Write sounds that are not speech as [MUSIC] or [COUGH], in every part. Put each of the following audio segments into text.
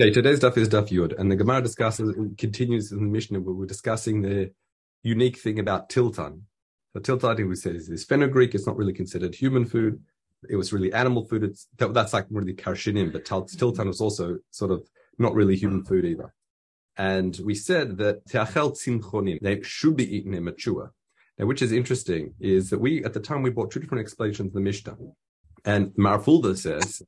Okay, today's daf is daf yud, and the Gemara discusses continues in the Mishnah where we're discussing the unique thing about tiltan. So tiltan, we said, is this fenugreek. It's not really considered human food. It was really animal food. It's that, that's like really karshinim, but tiltan was also sort of not really human food either. And we said that teachel tzimchonim they should be eaten immature. Now, which is interesting is that we at the time we bought two different explanations of the Mishnah. And Marfulda says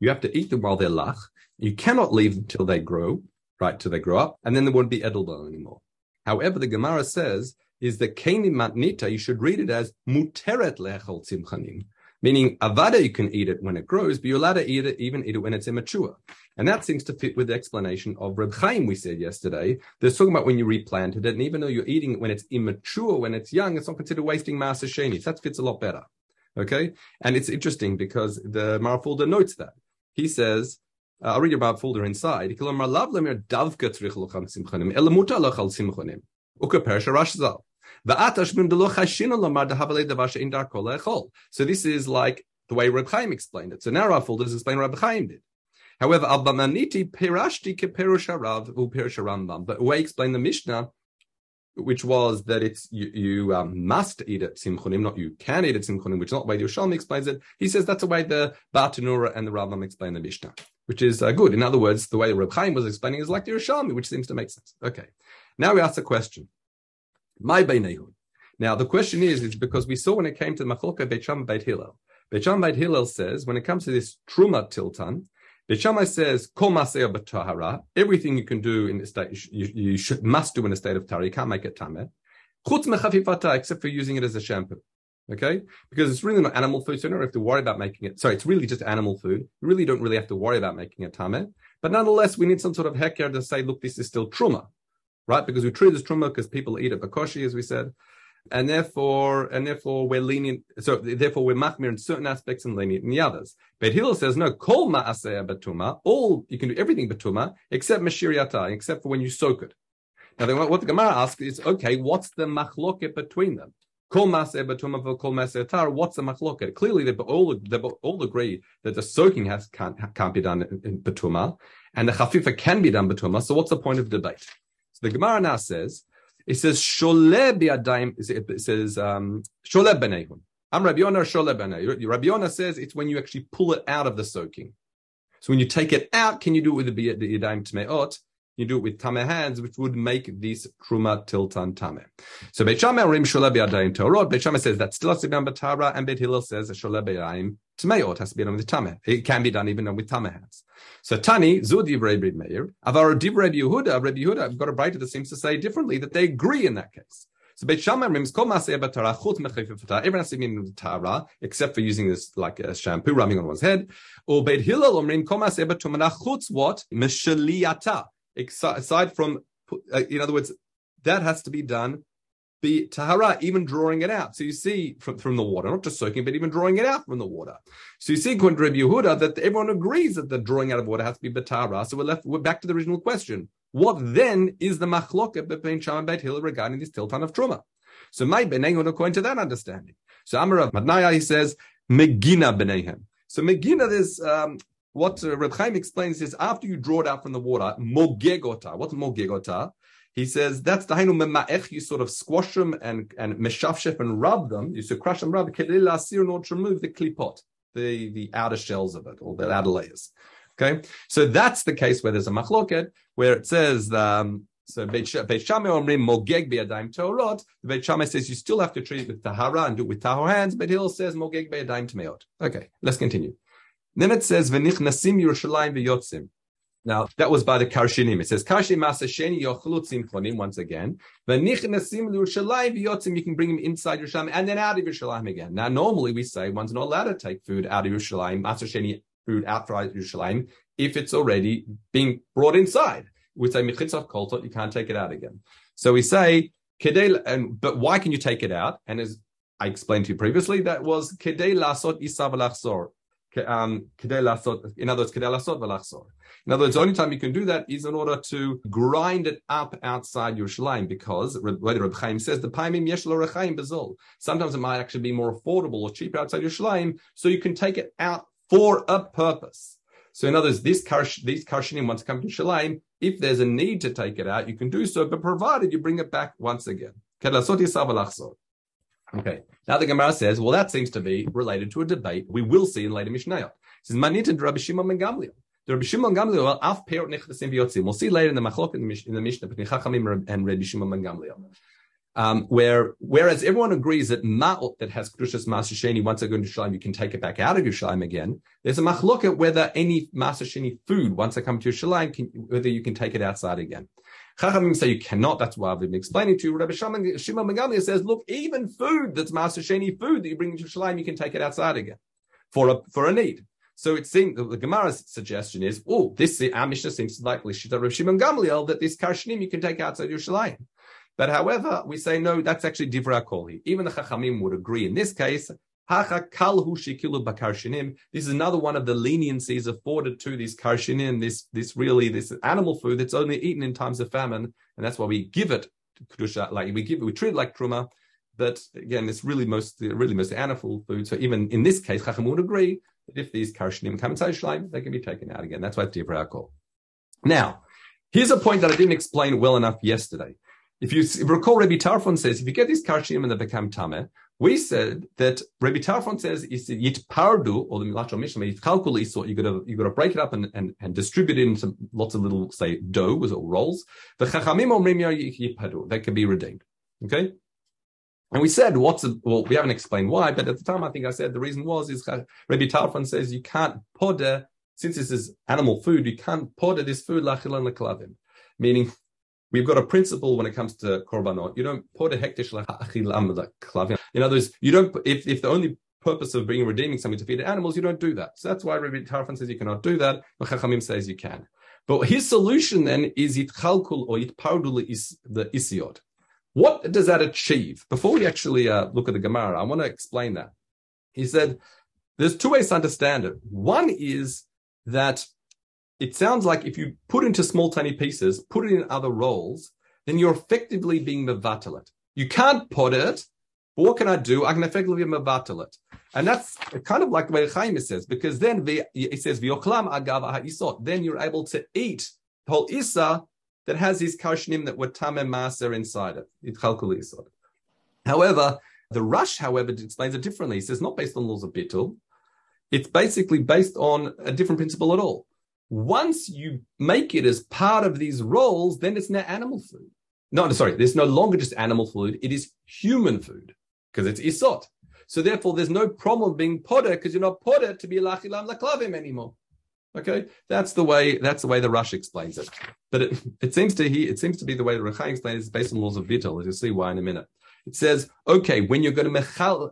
you have to eat them while they're lach. You cannot leave them till they grow, right? Till they grow up, and then they won't be edible anymore. However, the Gemara says is that keni matnita, you should read it as muteret lechol tzimchanim, meaning avada you can eat it when it grows, but you're allowed to eat it even eat it when it's immature. And that seems to fit with the explanation of Reb Chaim we said yesterday. They're talking about when you replanted it, and even though you're eating it when it's immature, when it's young, it's not considered wasting masa sheni. That fits a lot better. Okay, and it's interesting because the Marafulda notes that he says. Uh, I'll read about folder inside. So this is like the way Reb Chaim explained it. So now our folder is explaining Reb Chaim did. However, Abbamaniti Pirashti Keperush Rambam. But the way explained the Mishnah which was that it's you, you um, must eat it simchonim, not you can eat it simchonim, which is not the way the Yerushalmi explains it. He says that's the way the Bartanura and the Rambam explain the Mishnah, which is uh, good. In other words, the way Reb Chaim was explaining is like the Yerushalmi, which seems to make sense. Okay, now we ask the question. My beinehun. Now the question is, is because we saw when it came to Machlokah Beit Shammai Beit Hillel. Beit Shammai Beit Hillel says when it comes to this truma tiltan, Beit Shammai says, Kol b'tahara, everything you can do in a state, you, you should, must do in a state of tahara, you can't make it tameh. Chutz mechafifata, except for using it as a shampoo. Okay? Because it's really not animal food, so you don't have to worry about making it. Sorry, it's really just animal food. You really don't really have to worry about making it tameh. But nonetheless, we need some sort of heker to say, look, this is still truma. Right? Because we treat it as truma because people eat it bakoshi, as we said and therefore, and therefore we're lenient. So therefore we're machmir in certain aspects and lenient in the others. But Hillel says no, kol ma'aseh batuma. All you can do everything batuma except mashiriata, except for when you soak it. Now, what the Gemara asks is, okay, what's the machloket between them? Kol maseh batuma kol maseh tar. What's the machloket? Clearly, they all they all agree that the soaking has can't, can't be done in, in batuma, and the chafifa can be done batuma. So what's the point of debate? So the Gemara now says it says shole biadayim. It says um, shole benehun. I'm Rabbi Yonah shole benehun. Rabbi Yonah says it's when you actually pull it out of the soaking. So when you take it out, can you do it with the yadayim tmeot? You do it with tame hands, which would make this truma tiltan tame. So Beit Shammai rim shole biadayim torot. Beit says that still be done batara, and Beit Hillel says shole biadayim tmeot has to be done with tame. It can be done even with tame hands. So Tani, Zu Divrei Brid Meir, Avar Divrei Yehuda, Rabbi Yehuda, I've got a brighter that seems to say differently, that they agree in that case. So Beit Shammai rims kol maseh batara chut mechayfifata. Everyone has to be in the tara except for using this like a shampoo rubbing on one's head. Or Beit Hillel omrim kol maseh batumana chutz what meshaliata. Aside from, uh, in other words, that has to be done be tahara, even drawing it out. So you see from, from the water, not just soaking, but even drawing it out from the water. So you see, according to Rabbi Yehuda, that everyone agrees that the drawing out of water has to be betara. So we're left, we're back to the original question. What then is the machloket between Sham and Beit Hillel regarding this tiltan of truma? So my benengon according to that understanding. So Amarav Madnaya, he says, Megina benehem. So Megina, there's, um, what uh, Reb Chaim explains is after you draw it out from the water, mogegota. What's mogegota? He says that's the hainu mema'ech. You sort of squash them and and meshafshef and rub them. You sort of crush them, rub kedil lasir in order to remove the klipot, the the outer shells of it or the outer layers. Okay, so that's the case where there's a machloket where it says um, so Beit Shammai omrim mogeg be'adayim torot. The Beit Shammai says you still have to treat it with tahara and do it with tahor hands. But Hill says mogeg be'adayim tmeot. Okay, let's continue. Then it says v'nich nasim Yerushalayim v'yotzim. Now that was by the Karshinim. It says Karshim Masasheni Yochlutzim Chonim once again. V'nichnasim Yerushalayim v'yotzim. You can bring him inside Yerushalayim and then out of Yerushalayim again. Now normally we say one's not allowed to take food out of Yerushalayim, Masasheni food outside Yerushalayim if it's already being brought inside. We say Mechitzah Koltot, you can't take it out again. So we say Kedei, and but why can you take it out? And as I explained to you previously, that was Kedei Lasot Isav um, in other words, In other words, the only time you can do that is in order to grind it up outside Yerushalayim, because what Reb Chaim says, the paimim yesh rechaim bezol. Sometimes it might actually be more affordable or cheaper outside Yerushalayim, so you can take it out for a purpose. So in other words, this karsh, these karshinim once come to shalayim, if there's a need to take it out, you can do so, but provided you bring it back once again. Okay. Now the Gemara says, well, that seems to be related to a debate we will see in later Mishnayot. It says, Manita Rabbi Shimon Gamliel. Rabbi Shimon Gamliel, well, af v'yotzim. We'll see later in the Machlok in the, Mishnah between Chachamim and Rabbi Shimon ben Gamliel. Um, where whereas everyone agrees that ma'ot that has kedushas masasheni once they go into Yerushalayim, you can take it back out of your Yerushalayim again. There's a machloket whether any masasheni food once they come to Yerushalayim, can, whether you can take it outside again. Chachamim say you cannot. That's why I've been explaining to you. Rabbi Shimon Megamliel says, look, even food that's masasheni food that you bring into Yerushalayim, you can take it outside again for a for a need. So it seems the Gemara's suggestion is, oh, this our Mishnah seems like Lishita Rabbi Shimon Gamliel that this karshanim you can take outside your Yerushalayim. But however, we say no, that's actually divra kolhi. Even the chachamim would agree in this case. This is another one of the leniencies afforded to these karshinim. This this really this animal food that's only eaten in times of famine, and that's why we give it kedusha. Like we give, it, we treat it like truma. But again, it's really most really most animal food. So even in this case, chacham would agree that if these karshinim come inside shleim, they can be taken out again. That's why it's divra kol. Now, here's a point that I didn't explain well enough yesterday. If you recall, Rabbi Tarfon says, if you get these karshim and they become tame, we said that Rabbi Tarfon says is yit pardu or the milacho mishnah yitchalkul so you got to you got to break it up and, and, and distribute it into lots of little say dough or rolls. The chachamim omrim yipadu they can be redeemed. Okay. And we said, what's a, well, we haven't explained why, but at the time I think I said the reason was is Rabbi Tarfon says you can't poder since this is animal food, you can't poder this food meaning We've got a principle when it comes to korbanot. You don't put a hektish In other words, you don't, if, if the only purpose of bringing redeeming something to feed animals, you don't do that. So that's why Rabbi Tarfon says you cannot do that. But Chachamim says you can. But his solution then is yitchalkul or it yitpardul is the isiod. What does that achieve? Before we actually uh, look at the Gemara, I want to explain that. He said there's two ways to understand it. One is that it sounds like if you put into small tiny pieces, put it in other rolls, then you're effectively being mevatalit. You can't put it, but what can I do? I can effectively mevatalit. And that's kind of like the way Chaim says, because then it says, V'yoklam agav ha'isot. Then you're able to eat the whole isa that has these kashnim that were tamem maser inside it. However, the Rush, however, explains it differently. He says not based on laws of bitul. It's basically based on a different principle at all. Once you make it as part of these roles, then it's now animal food. No, sorry, there's no longer just animal food. It is human food because it's isot. So therefore, there's no problem being potter because you're not potter to be lachilam laklavim anymore. Okay, that's the way. That's the way the Rush explains it. But it, it seems to he, it seems to be the way the Rechai explains it is based on laws of vital. You'll see why in a minute. It says, okay, when you're going to mechal,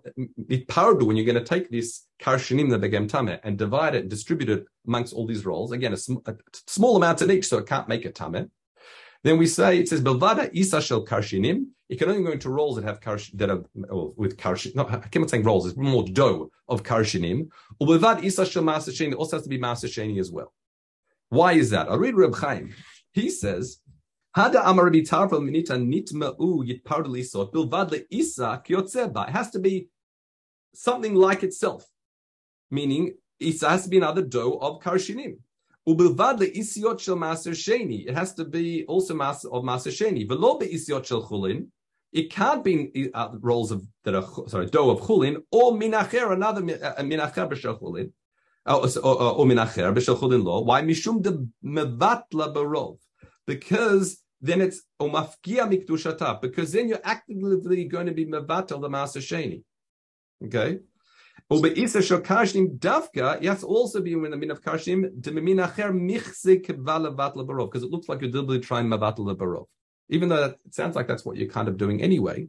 when you're going to take this karshinim begem tameh and divide it, and distribute it amongst all these rolls, again, a, sm- a small amount in each, so it can't make a tameh. Then we say, it says, belvada isa shel karshinim, it can only go into rolls that have karsh, that are oh, with karshin. No, I can't saying rolls. It's more dough of karshinim. Ubevad isa shel masasheni it also has to be masasheni as well. Why is that? I'll read Reb Chaim. He says Hada amar tarfel minita nitma'u isa kyotzeba. It has to be something like itself, meaning it has to be another dough of karshinim. Isiot shel maser sheni. It has to be also maser of maser sheni. Isiot shel chulin. It can't be uh, rolls of that are sorry dough of chulin or minacher another uh, minacher b'shel chulin. Or, or, minacher b'shel chulin lo. Why mishum de mevatla barov? because then it's omafkia mikdushata, because then you're actively going to be mevatel the master sheni. Okay. Ubeisa shokashnim davka, yes, also be in the min of kashim, deminacher michzik valavat barov, because it looks like you're deliberately trying mavatl barov. Even though it sounds like that's what you're kind of doing anyway.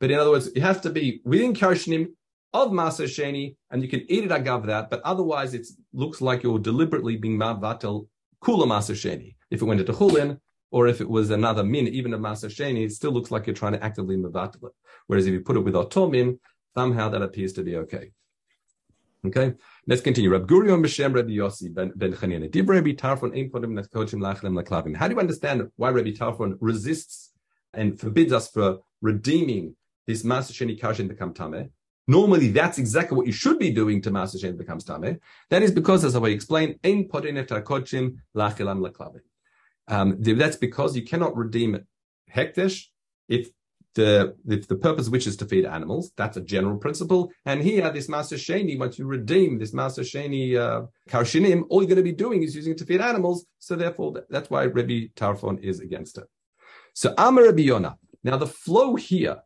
But in other words, it has to be within kashnim of maser sheni, and you can eat it agav that, but otherwise it looks like you're deliberately being mavatel kula maser sheni. If it went into chulin, or if it was another min, even a Maser Sheni, it still looks like you're trying to actively mevatel it. Whereas if you put it with Otomin, somehow that appears to be okay. Okay, let's continue. Rab Gurion B'Shem Rabbi Yossi ben, Chanina. Dib Rabbi Tarfon Ein Podim Neskochim Lachlem Laklavim. How do you understand why Rabbi Tarfon resists and forbids us for redeeming this Maser Sheni Karshin to come Tameh? normally that's exactly what you should be doing to Master Sheni becomes Tameh, that is because, as I explained, Ein Podinet Kochim Lachilam Laklavim. Um, that's because you cannot redeem hekdesh if the if the purpose which is to feed animals. That's a general principle. And here, this master sheni, once you redeem this master sheni uh, karshinim, all you're going to be doing is using it to feed animals. So therefore, that's why Rabbi Tarfon is against it. So Amar Rabbi Yonah. Now the flow here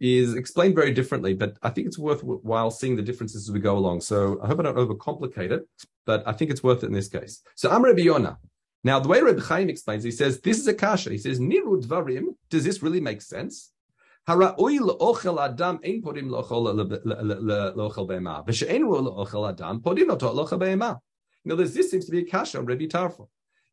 is explained very differently, but I think it's worthwhile seeing the differences as we go along. So I hope I don't overcomplicate it, but I think it's worth it in this case. So Amar Rabbi Yonah. Now, the way Reb Chaim explains, he says, this is a kasha. He says, Niru dvarim, does this really make sense? According to this seems to be a kasha on Rabbi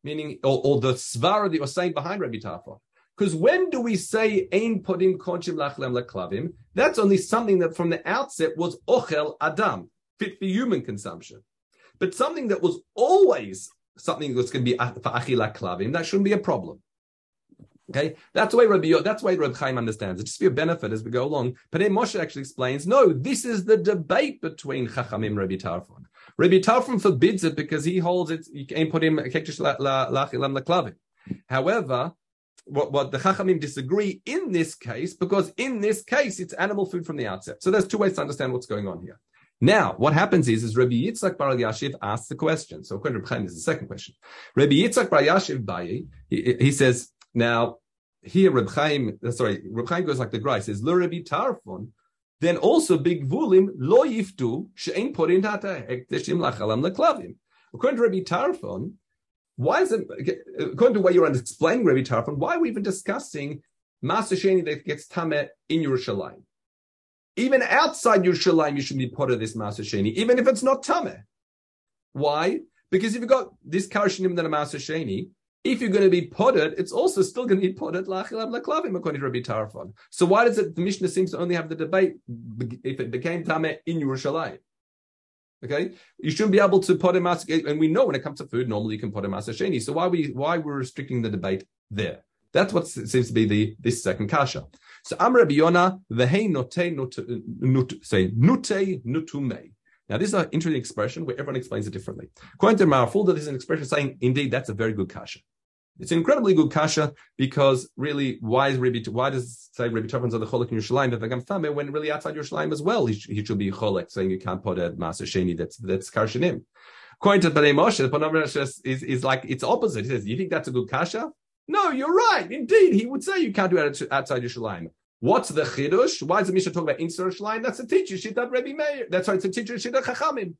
meaning, or, or the svara that you're saying behind Rabbi Tarfon. Because when do we say ein podim konchim lachlem leklavim? That's only something that from the outset was ochel adam, fit for human consumption. But something that was always something that's going to be for achila klavim, that shouldn't be a problem. Okay, that's the way Rabbi. That's why Rabbi Chaim understands it. Just be a benefit as we go along. But then Moshe actually explains, no, this is the debate between Chachamim and Rabbi Tarfon. Rabbi Tarfon forbids it because he holds it. You can't put him lachilam However, what, what the Chachamim disagree in this case, because in this case it's animal food from the outset. So there's two ways to understand what's going on here. Now, what happens is, is Rabbi Yitzchak Bar Yashiv asks the question. So, according to Chaim, is the second question. Rabbi Yitzchak Bar Yashiv Bayi, he, he, says, now, here Rabbi Chaim, uh, sorry, Rabbi Chaim goes like the Grai, says, Rabbi Tarfon, then also big vulim lo yiftu she'en porin tata hekdeshim lachalam leklavim. According to Rabbi Tarfon, why is it, according to what you're explaining, Rabbi Tarfon, why are we even discussing Master Sheni that gets Tameh in Yerushalayim? Even outside Yerushalayim, you should be part of this Master Sheni, even if it's not Tameh. Why? Because if you've got this Karshinim than a Master Sheni, if you're going to be potted, it's also still going to be potted lachilam laklavim according to Rabbi Tarfon. So why does it? The Mishnah seems to only have the debate if it became tameh in Yerushalayim. Okay, you shouldn't be able to pot a mas, and we know when it comes to food, normally you can pot a mas sheni. So why we why we're restricting the debate there? That's what seems to be the this second kasha. So Amr Yona v'hei note nut say nute nutume. Now this is an interesting expression where everyone explains it differently. According to Marfulda, this is an expression saying, indeed, that's a very good kasha. It's an incredibly good kasha because really, why is Rabbi, why does say Rabbi Tarfon's on the cholek in Yerushalayim that Vagam Tame when really outside Yerushalayim as well he, he should be cholek saying you can't put a master sheni that's that's karshanim. According to Pnei Moshe, the Moshe is, is like it's opposite. He says, "You think that's a good kasha? No, you're right. Indeed, he would say you can't do it outside Yerushalayim. What's the chidush? Why does the Mishnah talk about insur Yerushalayim? That's a teacher shittat Rabbi Meir. That's why it's a teacher shittat Chachamim.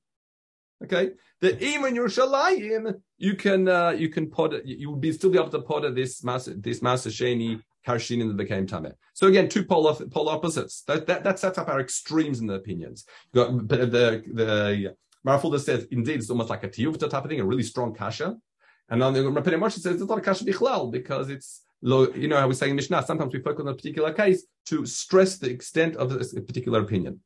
Okay, that even Yerushalayim, you can uh, you can pod you will be still be able to pod this master this master sheni karshin that became tameh. So again, two polar polar opposites. That, that that sets up our extremes in the opinions. You got the the Marafulda says indeed it's almost like a tiyuvta type of thing, a really strong kasha. And then the Rapid Moshe says it's not a kasha bichlal because it's you know, I was saying Mishnah, sometimes we focus on a particular case to stress the extent of a particular opinion.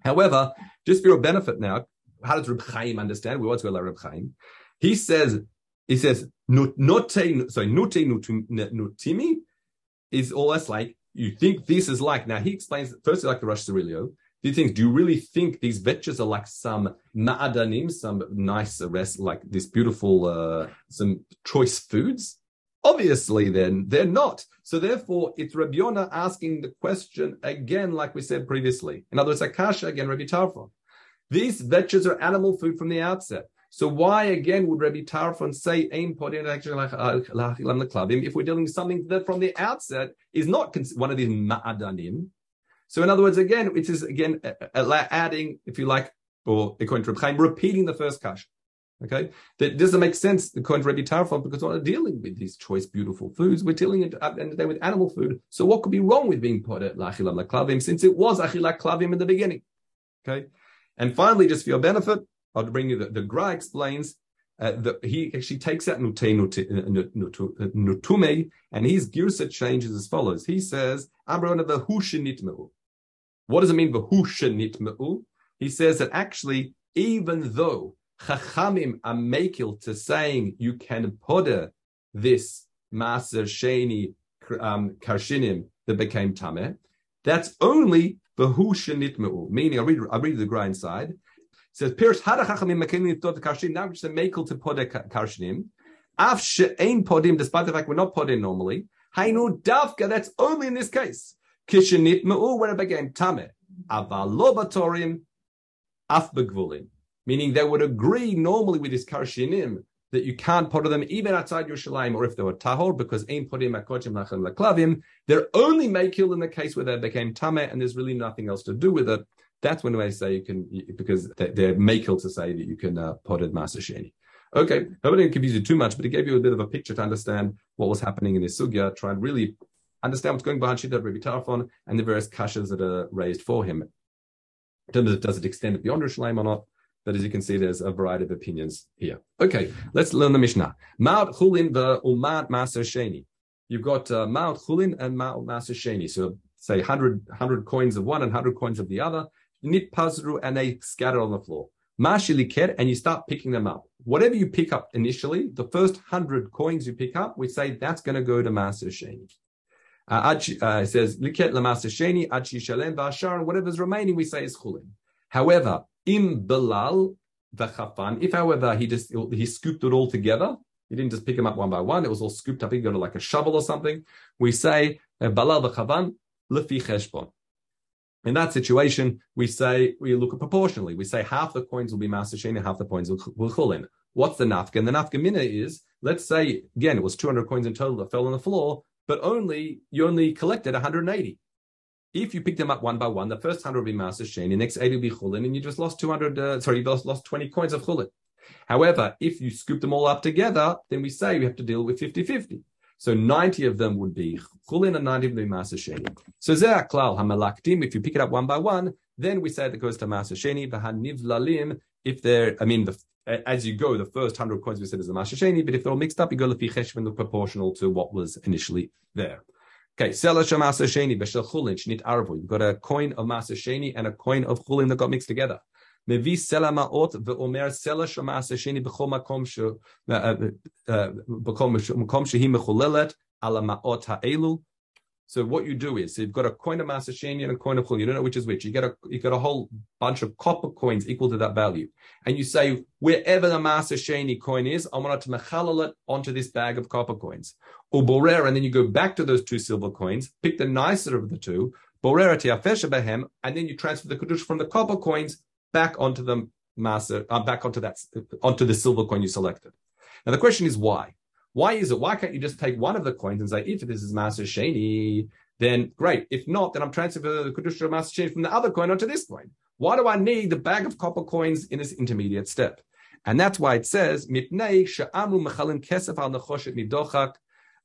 However, just for your benefit now, how does Reb Chaim understand? We want to go like Reb Chaim. He says, he says, note, sorry, note nutimi is almost like, you think this is like, now he explains, firstly like the Rosh Sirilio, do you think, do you really think these vetches are like some ma'adanim, some nice rest, like this beautiful, uh, some choice foods? Obviously, then they're not. So therefore, it's Rabbi Yonah asking the question again, like we said previously. In other words, Akasha again, Rabbi Tarfon. These vetches are animal food from the outset. So why again would Rabbi Tarfon say aim like if we're dealing with something that from the outset is not one of these ma'adanim? So in other words, again, it is again adding, if you like, or according to Rabbi Chaim, repeating the first kash. Okay, that doesn't make sense according to Rabbi Tarfon because we're not dealing with these choice, beautiful foods. We're dealing at the end of the day with animal food. So what could be wrong with being put at lachilam klavim since it was achila klavim in the beginning? Okay, and finally, just for your benefit, I'll bring you the, the Gra explains uh, that he actually takes out nutume and his girsa changes as follows. He says, What does it mean, v'hushenitmeu? He says that actually, even though Chachamim are makil to saying you can poda this maser sheni um, karshinim that became tameh, That's only shenitmu. Meaning, I read, I read the grind side. It says, Pierce hadachachamim makinim thought the karshin, now just a makel to pode karshinim. Af she'ain podim, despite the fact we're not podim normally. Hainu davka, that's only in this case. Kishenitmu, when it became tame. Avalobatorim, af begvulim. Meaning they would agree normally with this karshinim that you can't put them even outside Yerushalayim or if they were tahor because ain podim makochim lachem laklavim. They're only makil in the case where they became tameh and there's really nothing else to do with it. That's when I say you can because they're makil to say that you can uh, potted masasheni. Okay, I didn't confuse you too much, but it gave you a bit of a picture to understand what was happening in this sugya. Try and really understand what's going behind Shita Rabbi Tarfon and the various kashas that are raised for him. In terms of Does it extend beyond Yerushalayim or not? But as you can see, there's a variety of opinions here. Okay, let's learn the Mishnah. Ma'at chulin ve'umat maser sheni. You've got uh, Ma'at chulin and Ma'at maser sheni. So say 100, 100 coins of one and 100 coins of the other. Nit pazru and they scatter on the floor. Mashiliker and you start picking them up. Whatever you pick up initially, the first 100 coins you pick up, we say that's going to go to maser sheni. Uh, uh, it says liket sheni achi shalem v'ashar and whatever's remaining we say is chulin. However, Im Belal v'chafan. If, however, he just he scooped it all together, he didn't just pick them up one by one. It was all scooped up. He got like a shovel or something. We say Balal v'chavan lefi cheshbon. In that situation, we say we look at proportionally. We say half the coins will be master and half the coins will, will chulin. What's the nafka? And the nafka mina is, let's say again, it was 200 coins in total that fell on the floor, but only you only collected 180. If you pick them up one by one, the first 100 will be Master Shane, the next 80 will be Chulin, and you just lost 200, uh, sorry, you lost, lost 20 coins of Chulin. However, if you scoop them all up together, then we say we have to deal with 50 50. So 90 of them would be Chulin and 90 would be Master Sheni. So Zeh Klal Hamalaktim, if you pick it up one by one, then we say that goes to Master Sheni, Vahaniv Lalim, if they're, I mean, the, as you go, the first 100 coins we said is the Master Sheni, but if they're all mixed up, you go Lefi Cheshvan, look proportional to what was initially there. Okay, Selasha Masa Sheni Beshel Chulin Shnit Arvu. You've got a coin of Masa Sheni and a coin of Chulin that got mixed together. מביא סלע מעות ואומר סלע של מעשה שני בכל מקום, ש... בכל מקום שהיא מחוללת על המעות האלו, so what you do is, so you've got a coin of Masasheni and a coin of Chul. You don't know which is which. You get a you get a whole bunch of copper coins equal to that value, and you say wherever the Masasheni coin is, I want to mechalal it onto this bag of copper coins, or borer, and then you go back to those two silver coins, pick the nicer of the two, borer behem, and then you transfer the kedush from the copper coins back onto the masa, uh, back onto that onto the silver coin you selected. Now the question is why. Why is it? Why can't you just take one of the coins and say, if this is Master Sheni, then great. If not, then I'm transferring the Kedusha Master Sheni from the other coin onto this coin. Why do I need the bag of copper coins in this intermediate step? And that's why it says, Mipnei she'amru mechalim kesef al nechoshet nidochak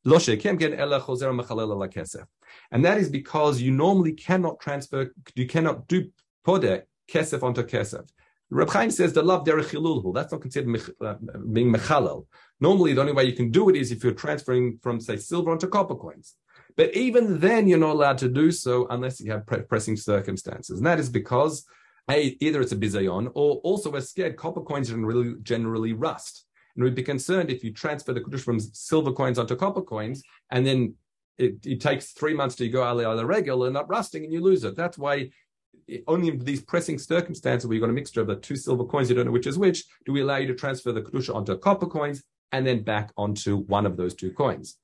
and that is because you normally cannot transfer, you cannot do podek kesef onto kesef. Reb Chaim says the love derech chilulhu. That's not considered uh, being mechalel. Normally, the only way you can do it is if you're transferring from, say, silver onto copper coins. But even then, you're not allowed to do so unless you have pre- pressing circumstances. And that is because a, either it's a bizayon or also we're scared copper coins generally, generally rust. And we'd be concerned if you transfer the Kiddush from silver coins onto copper coins and then it, it takes three months to go ala ala regular and not rusting and you lose it. That's why only in these pressing circumstances where you've got a mixture of the two silver coins, you don't know which is which, do we allow you to transfer the Kedusha onto copper coins and then back onto one of those two coins.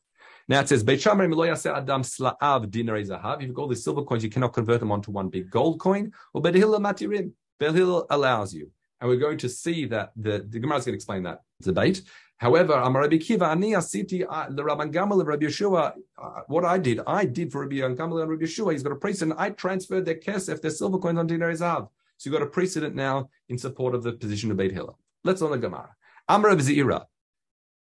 Now it says, Beit Adam sla'av zahav. If you've got all these silver coins, you cannot convert them onto one big gold coin. Or Bedhil matirim. Bedhil allows you. And we're going to see that the, the Gemara is going to explain that debate. However, Amar Rabbi Kiva, Ani Asiti, the Rabban Gamal of Rabbi Yeshua, uh, what I did, I did for Rabbi Gamal and Rabbi Yeshua. He's got a precedent. I transferred their kesef, their silver coins on dinari zahav. So you've got a precedent now in support of the position of Beit Hillel. Let's learn the Gemara. Amar Rabbi Zira.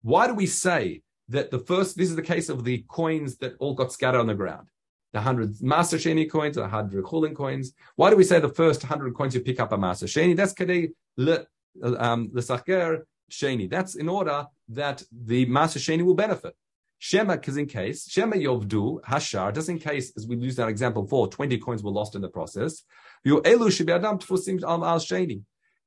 Why do we say that the first, this is the case of the coins that all got scattered on the ground? The hundred Master Sheni coins, the hundred Chulin coins. Why do we say the first hundred coins you pick up are Master Sheni? That's Kadei Le um, Sacher Sheni. That's in order that the Master Sheni will benefit. Shema, because in case, Shema Yovdu, Hashar, just in case, as we use that example for, 20 coins were lost in the process.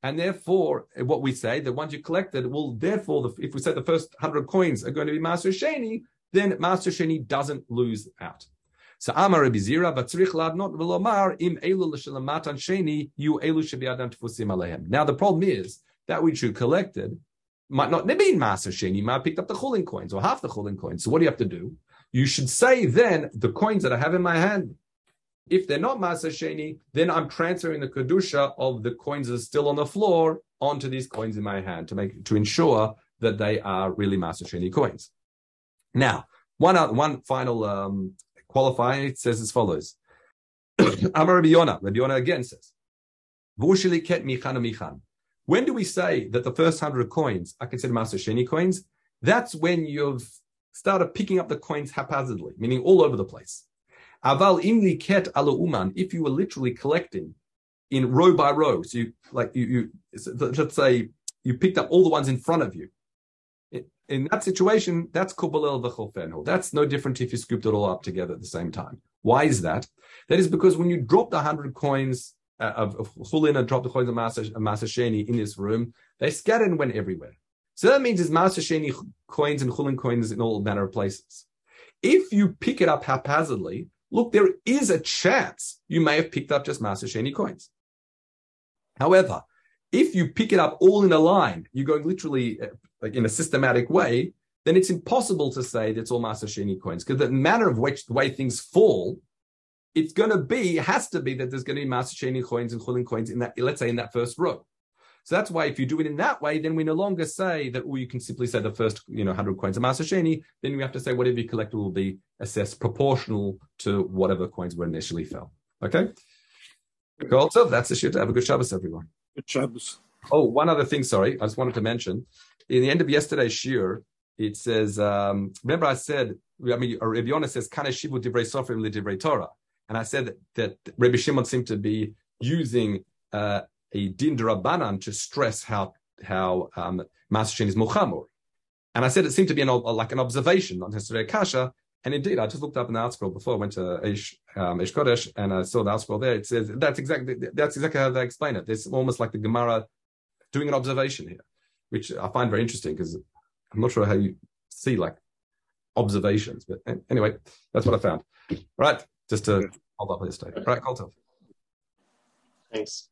And therefore, what we say, the ones you collected will therefore, the, if we say the first hundred coins are going to be Master Sheni, then Master Sheni doesn't lose out. So Amar Rabbi Zira, but tzrich not v'lomar im elu l'shalamatan sheni yu elu shebiadam tfusim alehem. Now the problem is that which you collected might not be in Maser Sheni, might have picked up the chulin coins or half the chulin coins. So what do you have to do? You should say then the coins that I have in my hand. If they're not Maser Sheni, then I'm transferring the kedusha of the coins that are still on the floor onto these coins in my hand to make to ensure that they are really Maser Sheni coins. Now, one one final um, qualifying it says as follows. [COUGHS] Amar Rabbi Yonah, Rabbi Yonah again says, when do we say that the first hundred coins are considered Master Sheni coins? That's when you've started picking up the coins haphazardly, meaning all over the place. Aval imli ket uman, if you were literally collecting in row by row, so you like you, you let's say you picked up all the ones in front of you. In that situation, that's kubalel v'cholfenho. That's no different if you scooped it all up together at the same time. Why is that? That is because when you drop the hundred coins uh, of, chulin and drop the coins of Maser Sheni in this room, they scattered and went everywhere. So that means there's Maser Sheni coins and chulin coins in all manner of places. If you pick it up haphazardly, look, there is a chance you may have picked up just Maser Sheni coins. However, if you pick it up all in a line, you're going literally uh, like in a systematic way, then it's impossible to say that's all Maser Sheni coins because the manner of which the way things fall it's going to be, it has to be that there's going to be Masasheni coins and Chulin coins in that, let's say in that first row. So that's why if you do it in that way, then we no longer say that, or you can simply say the first, you know, 100 coins are Masasheni, then we have to say whatever you collect will be assessed proportional to whatever coins were initially fell. Okay? Also, that's the shit. Have a good Shabbos, everyone. Good Shabbos. Oh, one other thing, sorry. I just wanted to mention. In the end of yesterday's shiur, it says, um, remember I said, I mean, Rabbi Yonah says, Kana Shivu Divrei Sofrim Li Divrei Torah. And I said that, that Rabbi Shimon seemed to be using uh, a din derabanan to stress how how um, Masashin is muchamur. And I said it seemed to be an, like an observation, not necessarily a kasha. And indeed, I just looked up the article before I went to Ish, um, Ish Kodesh and I saw the article there. It says that's exactly that's exactly how they explain it. It's almost like the Gemara doing an observation here, which I find very interesting because I'm not sure how you see like observations. But anyway, that's what I found. Right just to hold up this day. Right, Colton. Thanks.